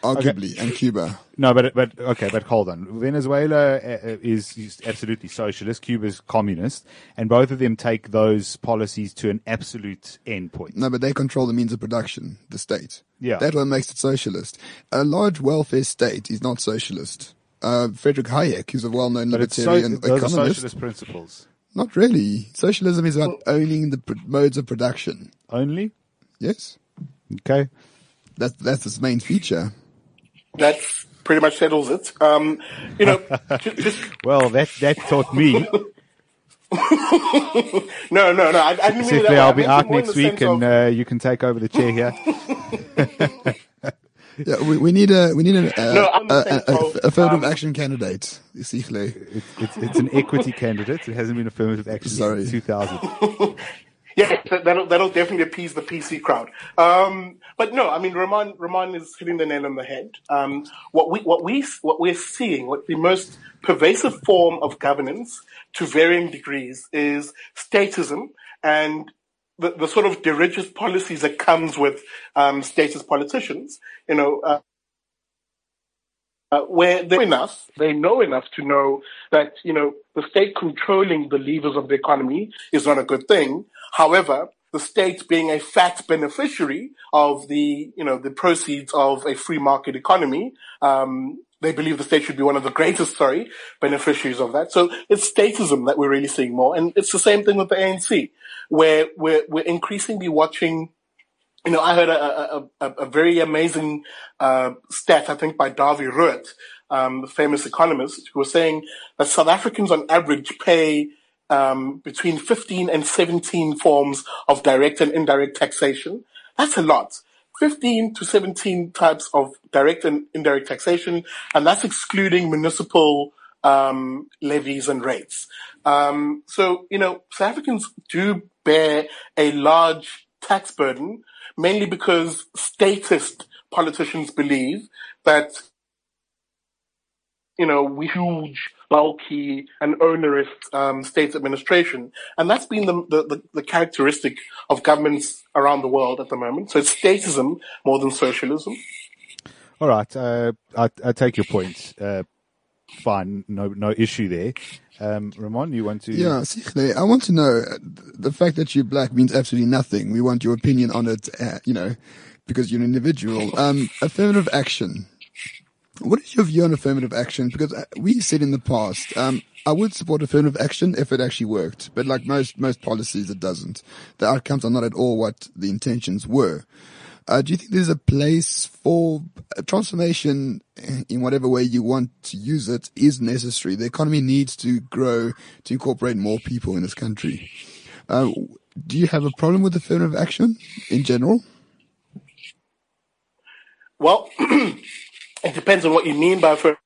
arguably, and Cuba. No, but but okay, but hold on. Venezuela uh, is, is absolutely socialist. Cuba's communist, and both of them take those policies to an absolute end point. No, but they control the means of production, the state. Yeah. That one makes it socialist. A large welfare state is not socialist. Uh, Friedrich Hayek, who's a well-known But so, libertarian are economist. socialist principles Not really. Socialism is about owning the pr- modes of production. only. Yes. Okay, That's, that's its main feature. That pretty much settles it. Um, you know, ju- just well that that taught me. no, no, no. I, I didn't mean that. I'll be meant out next week, and of- uh, you can take over the chair here. Yeah, we, we need a, we need an, uh, No, a, a, a, affirmative um, action candidate. Sihle. It's, it's, it's an equity candidate. It hasn't been affirmative action Sorry. since 2000. Yeah, that- that'll that'll definitely appease the PC crowd. Um, but no, I mean, Ramon Ramon is hitting the nail on the head. Um, what we what we what we're seeing, what the most pervasive form of governance to varying degrees is statism and the, the sort of dirigiste policies that comes with um, statist politicians. You know. Uh, uh, where they know enough, they know enough to know that you know the state controlling the levers of the economy is not a good thing. However, the state being a fat beneficiary of the you know the proceeds of a free market economy, um, they believe the state should be one of the greatest, sorry, beneficiaries of that. So it's statism that we're really seeing more, and it's the same thing with the ANC, where we're we're increasingly watching you know, I heard a, a, a, a very amazing uh, stat, I think, by Dawie Roodt, um, the famous economist, who was saying that South Africans on average pay um, between 15 and 17 forms of direct and indirect taxation. That's a lot. 15 to 17 types of direct and indirect taxation, and that's excluding municipal um, levies and rates. Um, so, you know, South Africans do bear a large tax burden, mainly because statist politicians believe that, you know, we huge, bulky, and onerous um, state administration. And that's been the, the, the, the characteristic of governments around the world at the moment. So it's statism more than socialism. All right, uh, I, I take your point. Uh, fine, no no issue there. Um, Ramon, you want to? Yeah, Sihle, I want to know uh, the fact that you're black means absolutely nothing. We want your opinion on it, uh, you know, because you're an individual. Um, affirmative action. What is your view on affirmative action? Because uh, we said in the past, um, I would support affirmative action if it actually worked, but like most most policies, it doesn't. The outcomes are not at all what the intentions were. Uh, do you think there's a place for a transformation in whatever way you want to use it is necessary? The economy needs to grow to incorporate more people in this country. Uh, do you have a problem with affirmative action in general? Well, it depends on what you mean by affirmative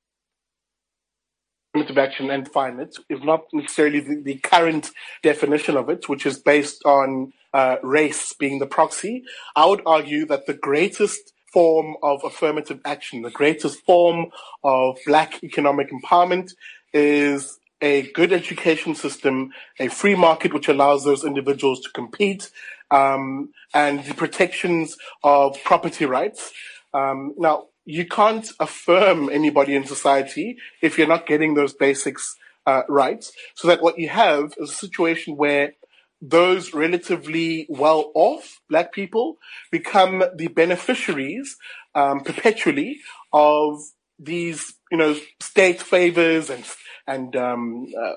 action and define it, if not necessarily the, the current definition of it, which is based on uh, race being the proxy. I would argue that the greatest form of affirmative action, the greatest form of black economic empowerment is a good education system, a free market which allows those individuals to compete, um, and the protections of property rights. Um, now, you can't affirm anybody in society if you're not getting those basics uh, rights. So that what you have is a situation where those relatively well off black people become the beneficiaries um, perpetually of these, you know, state favors and and um, uh,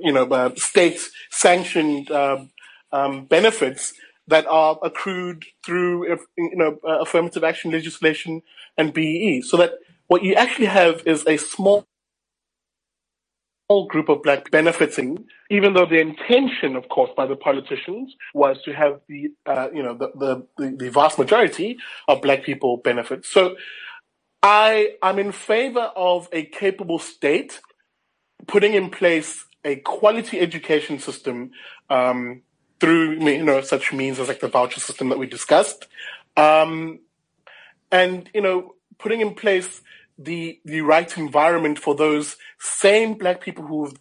you know uh, state sanctioned um, um, benefits that are accrued through you know uh, affirmative action legislation and BEE. So that what you actually have is a small small group of black benefiting, even though the intention, of course, by the politicians was to have the, uh, you know, the, the, the, vast majority of black people benefit. So I, I'm in favor of a capable state putting in place a quality education system, um, through, you know, such means as like the voucher system that we discussed. Um, and, you know, putting in place the the right environment for those same black people who've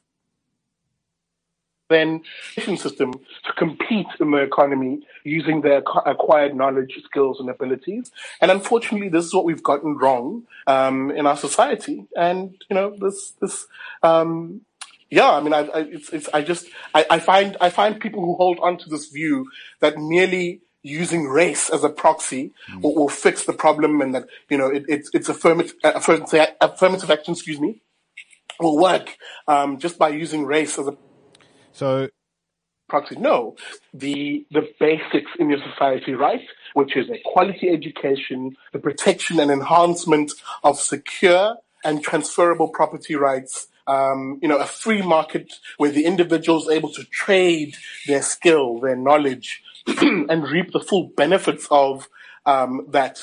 then system to compete in the economy using their acquired knowledge, skills, and abilities. And unfortunately, this is what we've gotten wrong um, in our society. And you know, this this um, yeah, I mean, I, I, it's, it's, I just I, I find I find people who hold on to this view that merely using race as a proxy mm. will, will, fix the problem and that, you know, it, it's, it's affirmative, affirmative, affirmative action, excuse me, will work, um, just by using race as a so proxy. No, the, the basics in your society, right? Which is a quality education, the protection and enhancement of secure and transferable property rights, um, you know, a free market where the individual is able to trade their skill, their knowledge, and reap the full benefits of um, that,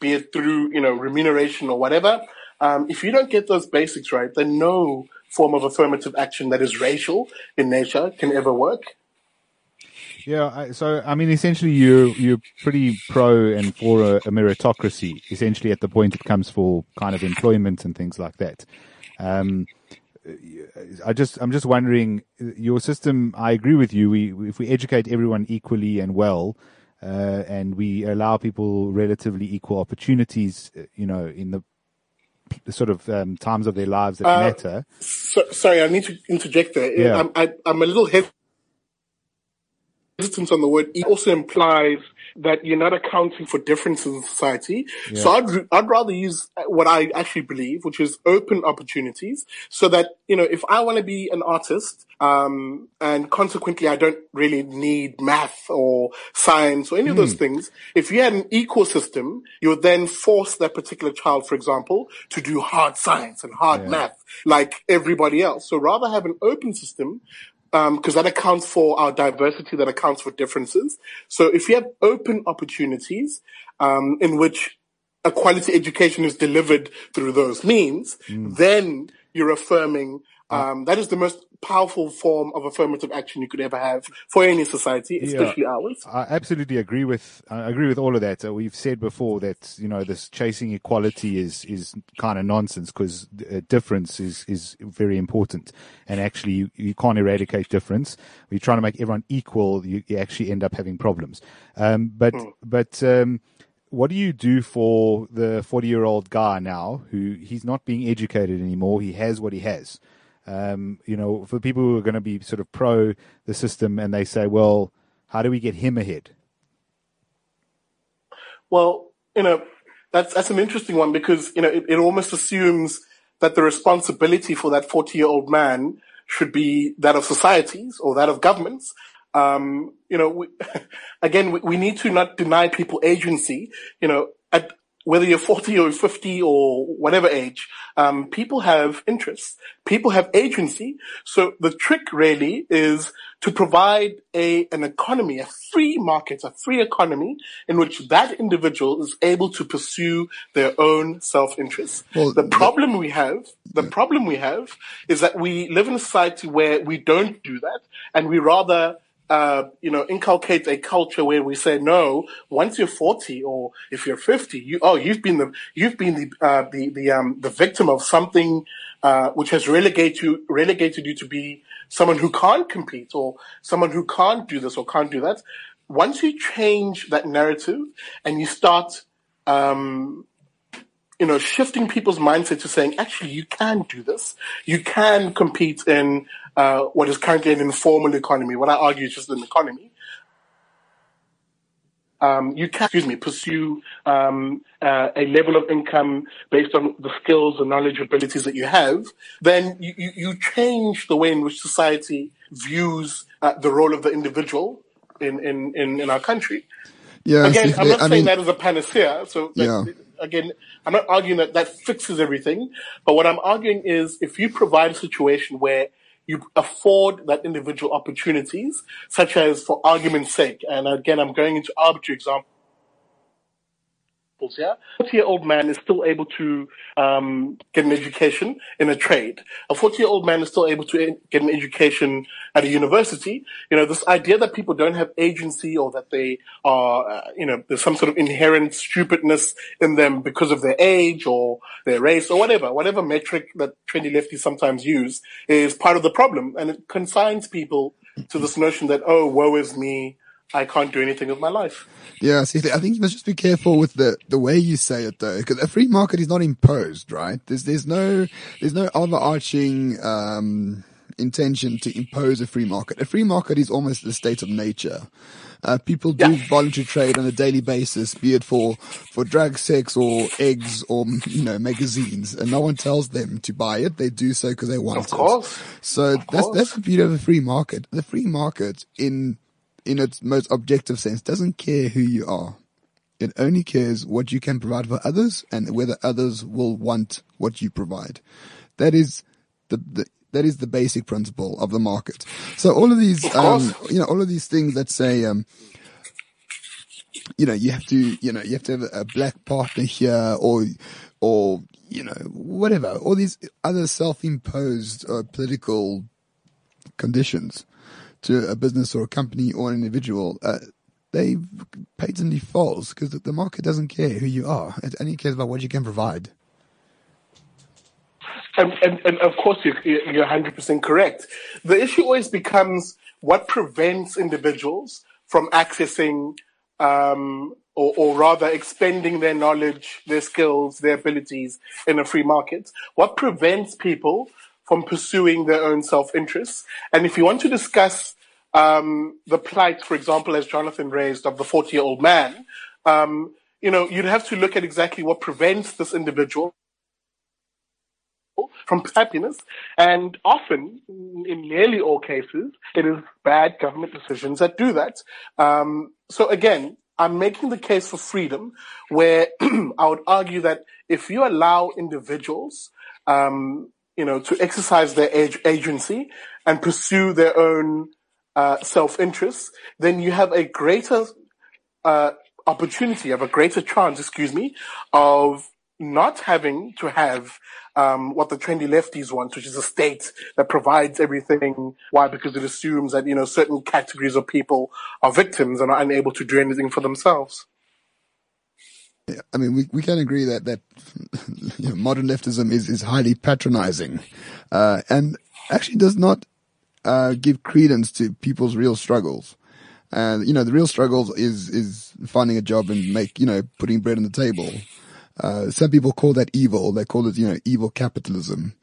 be it through you know remuneration or whatever. Um, if you don't get those basics right, then no form of affirmative action that is racial in nature can ever work. Yeah, so I mean, essentially, you're you're pretty pro and for a, a, meritocracy. Essentially, at the point it comes for kind of employment and things like that. Um, I just, I'm just wondering, your system. I agree with you. We, if we educate everyone equally and well, uh, and we allow people relatively equal opportunities, uh, you know, in the, the sort of um, times of their lives that uh, matter. So, sorry, I need to interject there. Yeah. I'm, I, am a little hesitant on the word. It also implies that you're not accounting for differences in society. Yeah. So I'd, I'd rather use what I actually believe, which is open opportunities so that, you know, if I want to be an artist, um, and consequently I don't really need math or science or any mm. of those hmm. things. If you had an ecosystem, you would then force that particular child, for example, to do hard science and hard yeah. math like everybody else. So rather have an open system because um, that accounts for our diversity, that accounts for differences. So if you have open opportunities um, in which a quality education is delivered through those means, mm. then you're affirming um, that is the most powerful form of affirmative action you could ever have for any society, especially yeah, ours. I absolutely agree with I agree with all of that. Uh, we've said before that you know this chasing equality is is kind of nonsense because uh, difference is is very important, and actually you, you can't eradicate difference. When you're trying to make everyone equal, you, you actually end up having problems. Um, but hmm. but um, what do you do for the 40 year old guy now who he's not being educated anymore? He has what he has. Um, you know, for people who are going to be sort of pro the system and they say, well, how do we get him ahead? Well, you know, that's, that's an interesting one because, you know, it, it almost assumes that the responsibility for that 40 year old man should be that of societies or that of governments. Um, you know, we, again, we, we, need to not deny people agency. You know, at, whether you're 40 or 50 or whatever age, um, people have interests. People have agency. So the trick really is to provide a, an economy, a free market, a free economy in which that individual is able to pursue their own self-interest. Well, the problem we have, the problem we have is that we live in a society where we don't do that and we rather uh, you know, inculcate a culture where we say, no, once you're 40 or if you're 50, you, oh, you've been the, you've been the, uh, the, the, um, the victim of something, uh, which has relegated you, relegated you to be someone who can't compete or someone who can't do this or can't do that. Once you change that narrative and you start, um, you know, shifting people's mindset to saying, actually, you can do this. You can compete in uh, what is currently an informal economy. What I argue is just an economy. Um, you can, excuse me, pursue um, uh, a level of income based on the skills and knowledge abilities that you have, then you, you, you change the way in which society views uh, the role of the individual in, in, in, in our country. Yeah, Again, I'm not I saying mean, that as a panacea. So that, Yeah. again, I'm not arguing that that fixes everything. But what I'm arguing is if you provide a situation where you afford that individual opportunities, such as for argument's sake, and again, I'm going into arbitrary examples here. A 40 year old man is still able to um, get an education in a trade. A 40 year old man is still able to get an education at a university. You know, this idea that people don't have agency or that they are, uh, you know, there's some sort of inherent stupidness in them because of their age or their race or whatever, whatever metric that trendy lefties sometimes use is part of the problem. And it consigns people to this notion that, oh, woe is me. I can't do anything with my life. Yeah, see, I think you must just be careful with the, the way you say it though, because a free market is not imposed, right? There's, there's no, there's no overarching, um, intention to impose a free market. A free market is almost the state of nature. Uh, people do Yeah. voluntary trade on a daily basis, be it for, for drug, sex, or eggs, or, you know, magazines, and no one tells them to buy it. They do so because they want Of it. course. So that's, course. that's the beauty of a free market. The free market in, in its most objective sense doesn't care who you are. It only cares what you can provide for others and whether others will want what you provide. That is the, the that is the basic principle of the market. So all of these, um, you know, all of these things that say, um, you know, you have to, you know, you have to have a black partner here or, or, you know, whatever, all these other self-imposed uh, political conditions to a business or a company or an individual, uh, they patently false because the market doesn't care who you are. It only cares about what you can provide. And, and, and of course, you, you're 100% correct. The issue always becomes what prevents individuals from accessing, um, or, or rather expending their knowledge, their skills, their abilities in a free market. What prevents people from pursuing their own self-interests? And if you want to discuss um, the plight, for example, as Jonathan raised, of the 40-year-old man, um, you know, you'd have to look at exactly what prevents this individual from happiness. And often, in nearly all cases, it is bad government decisions that do that. Um, so again, I'm making the case for freedom where I would argue that if you allow individuals, um, you know, to exercise their ag- agency and pursue their own uh, self-interest, then you have a greater uh, opportunity, you have a greater chance, excuse me, of not having to have um, what the trendy lefties want, which is a state that provides everything. Why? Because it assumes that you know certain categories of people are victims and are unable to do anything for themselves. I mean, we, we can agree that, that you know, modern leftism is, is highly patronizing, uh, and actually does not, uh, give credence to people's real struggles. And, you know, the real struggle is, is finding a job and make, you know, putting bread on the table. Uh, some people call that evil. They call it, you know, evil capitalism.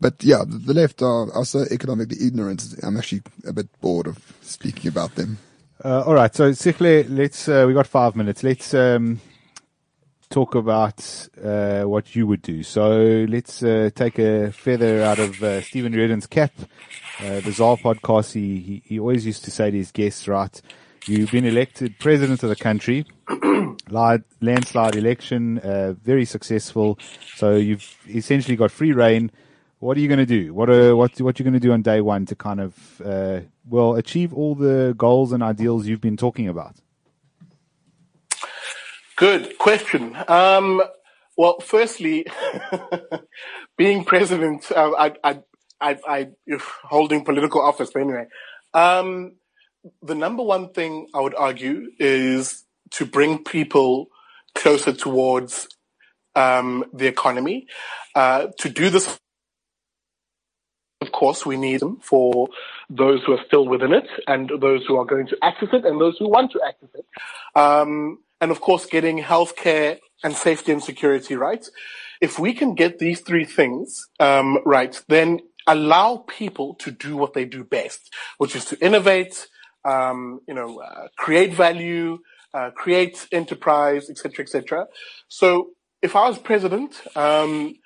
But yeah, the, left are, are so economically ignorant. I'm actually a bit bored of speaking about them. Uh, all right, so Sihle, let's. Uh, we got five minutes. Let's um, talk about uh, what you would do. So let's uh, take a feather out of uh, Stephen Reardon's cap. Uh, the Czar podcast. He, he he always used to say to his guests, "Right, you've been elected president of the country, landslide election, uh, very successful. So you've essentially got free reign." What are you going to do? What are what what you going to do on day one to kind of uh, well achieve all the goals and ideals you've been talking about? Good question. Um, well, firstly, being president, uh, I, I, I, I, holding political office, but anyway, um, the number one thing I would argue is to bring people closer towards um, the economy. Uh, to do this, of course, we need them for those who are still within it and those who are going to access it and those who want to access it. Um, and of course, getting healthcare and safety and security right. If we can get these three things um, right, then allow people to do what they do best, which is to innovate, um, you know, uh, create value, uh, create enterprise, etc., etc. So if I was president, um,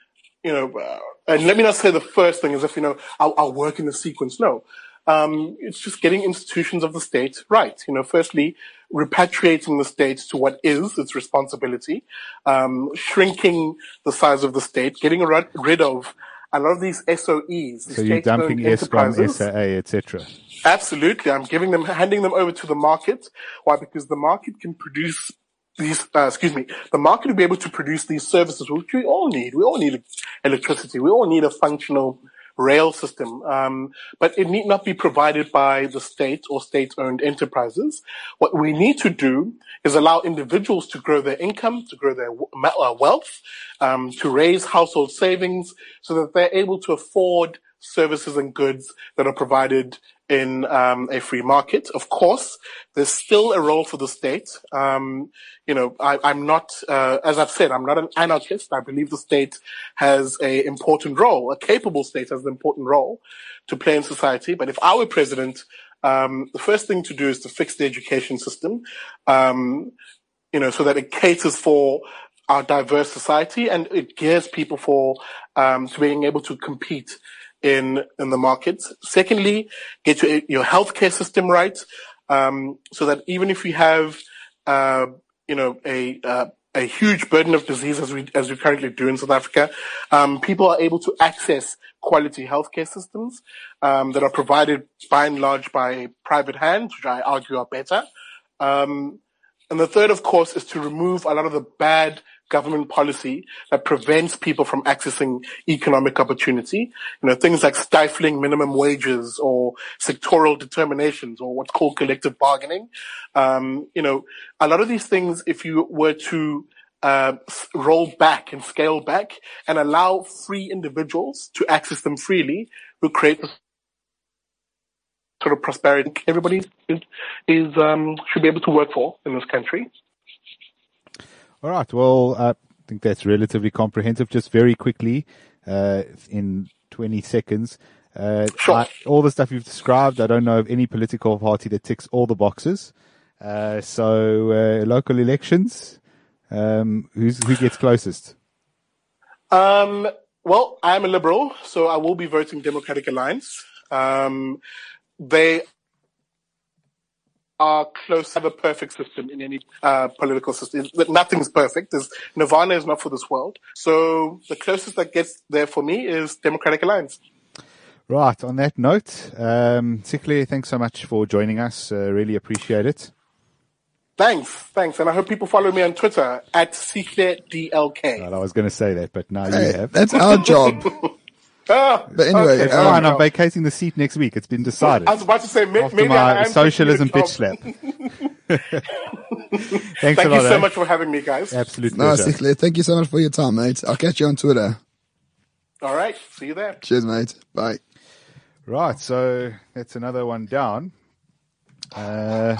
you know, uh, and let me not say the first thing as if you know I'll, I'll work in the sequence. No, um, it's just getting institutions of the state right. You know, firstly, repatriating the state to what is its responsibility, um, shrinking the size of the state, getting rid of a lot of these SOEs. So you're dumping Eskom, SAA, etc. Absolutely. I'm giving them, handing them over to the market. Why? Because the market can produce these, uh, excuse me, the market will be able to produce these services, which we all need. We all need electricity. We all need a functional rail system. Um, but it need not be provided by the state or state-owned enterprises. What we need to do is allow individuals to grow their income, to grow their uh, wealth, um, to raise household savings so that they're able to afford services and goods that are provided in um, a free market. Of course, there's still a role for the state. Um, you know, I, am not, uh, as I've said, I'm not an anarchist. I believe the state has a important role, a capable state has an important role to play in society. But if I were president, um, the first thing to do is to fix the education system, um, you know, so that it caters for our diverse society and it gears people for um, to being able to compete in in the markets. Secondly, get your, your healthcare system right, um, so that even if we have, uh, you know, a uh, a huge burden of disease as we as we currently do in South Africa, um, people are able to access quality healthcare systems um, that are provided by and large by private hands, which I argue are better. Um, and the third, of course, is to remove a lot of the bad government policy that prevents people from accessing economic opportunity. You know, things like stifling minimum wages or sectoral determinations or what's called collective bargaining. Um, you know, a lot of these things, if you were to uh, roll back and scale back and allow free individuals to access them freely, will create the sort of prosperity everybody is, is um, should be able to work for in this country. All right. Well, I think that's relatively comprehensive. Just very quickly, uh, in 20 seconds, uh, sure. I, all the stuff you've described, I don't know of any political party that ticks all the boxes. Uh, so, uh, local elections, um, who's, who gets closest? Um, well, I'm a liberal, so I will be voting Democratic Alliance. Um, they are close to have a perfect system in any uh, political system. Nothing's perfect. There's, Nirvana is not for this world. So the closest that gets there for me is Democratic Alliance. Right. On that note, um, Sihle, thanks so much for joining us. Uh, really appreciate it. Thanks, thanks, and I hope people follow me on Twitter at DLK. Well, I was going to say that, but now hey, you have. That's our job. Ah, But anyway, okay, um, Fine, I'm vacating the seat next week. It's been decided. I was about to say may, After maybe I my am socialism bitch slap. Thanks Thank a you so eh? much for having me, guys. Absolutely. No, pleasure. Thank you so much for your time, mate. I'll catch you on Twitter. All right, see you there. Cheers, mate. Bye. Right, so that's another one down. Uh,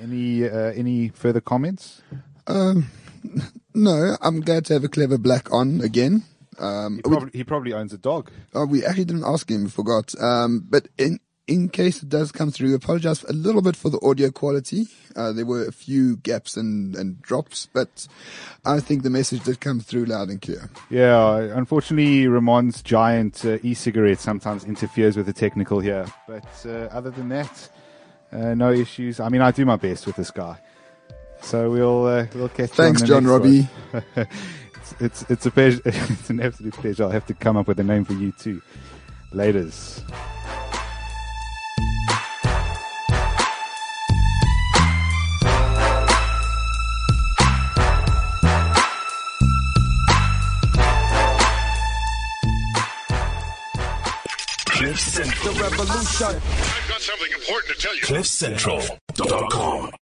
any uh, any further comments? Um, no, I'm glad to have a clever black on again. Um, He probably, he probably owns a dog. Oh, we actually didn't ask him. We forgot. Um, but in in case it does come through, we apologize a little bit for the audio quality. Uh, there were a few gaps and, and drops, but I think the message did come through loud and clear. Yeah, unfortunately, Ramon's giant uh, e-cigarette sometimes interferes with the technical here. But uh, other than that, uh, no issues. I mean, I do my best with this guy. So we'll uh, we'll catch. Thanks, John Robbie. one. it's, it's it's a pleasure. it's an absolute pleasure. I'll have to come up with a name for you too. Laters. Cliff Central. I've got something important to tell you. CliffCentral.com.